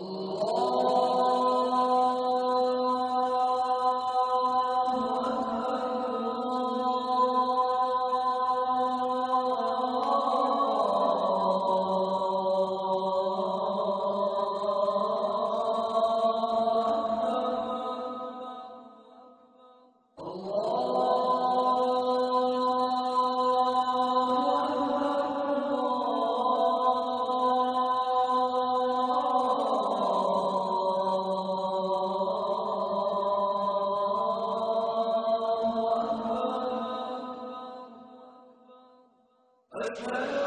Allah. Word.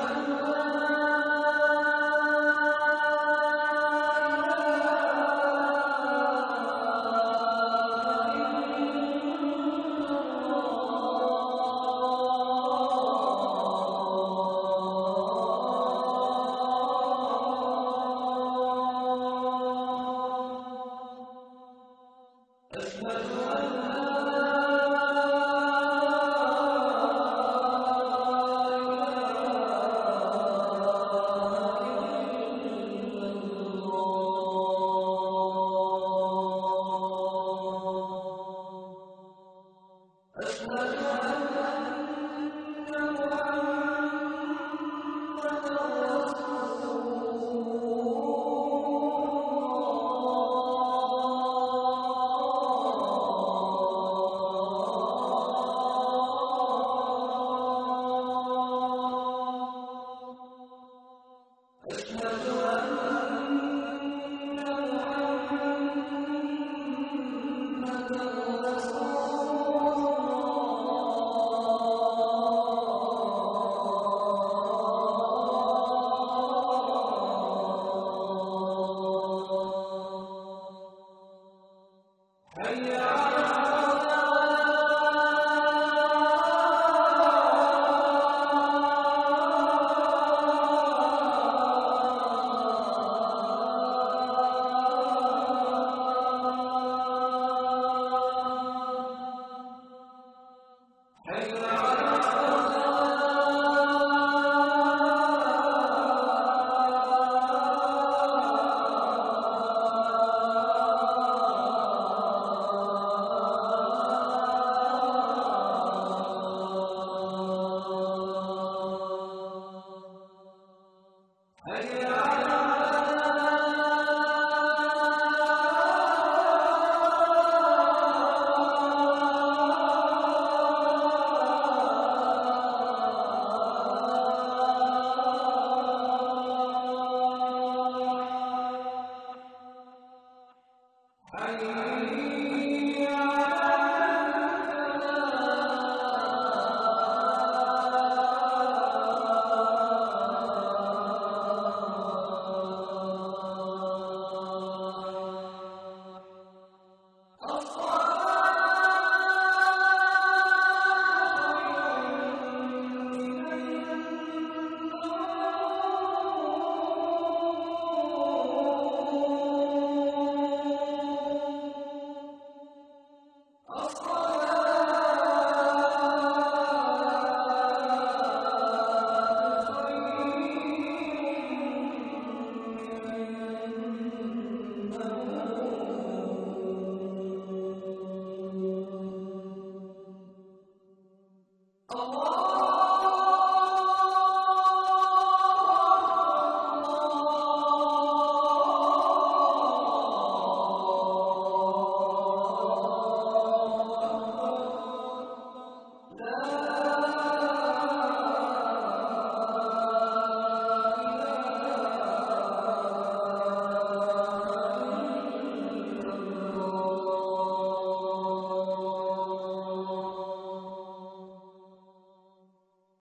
Hey, عيني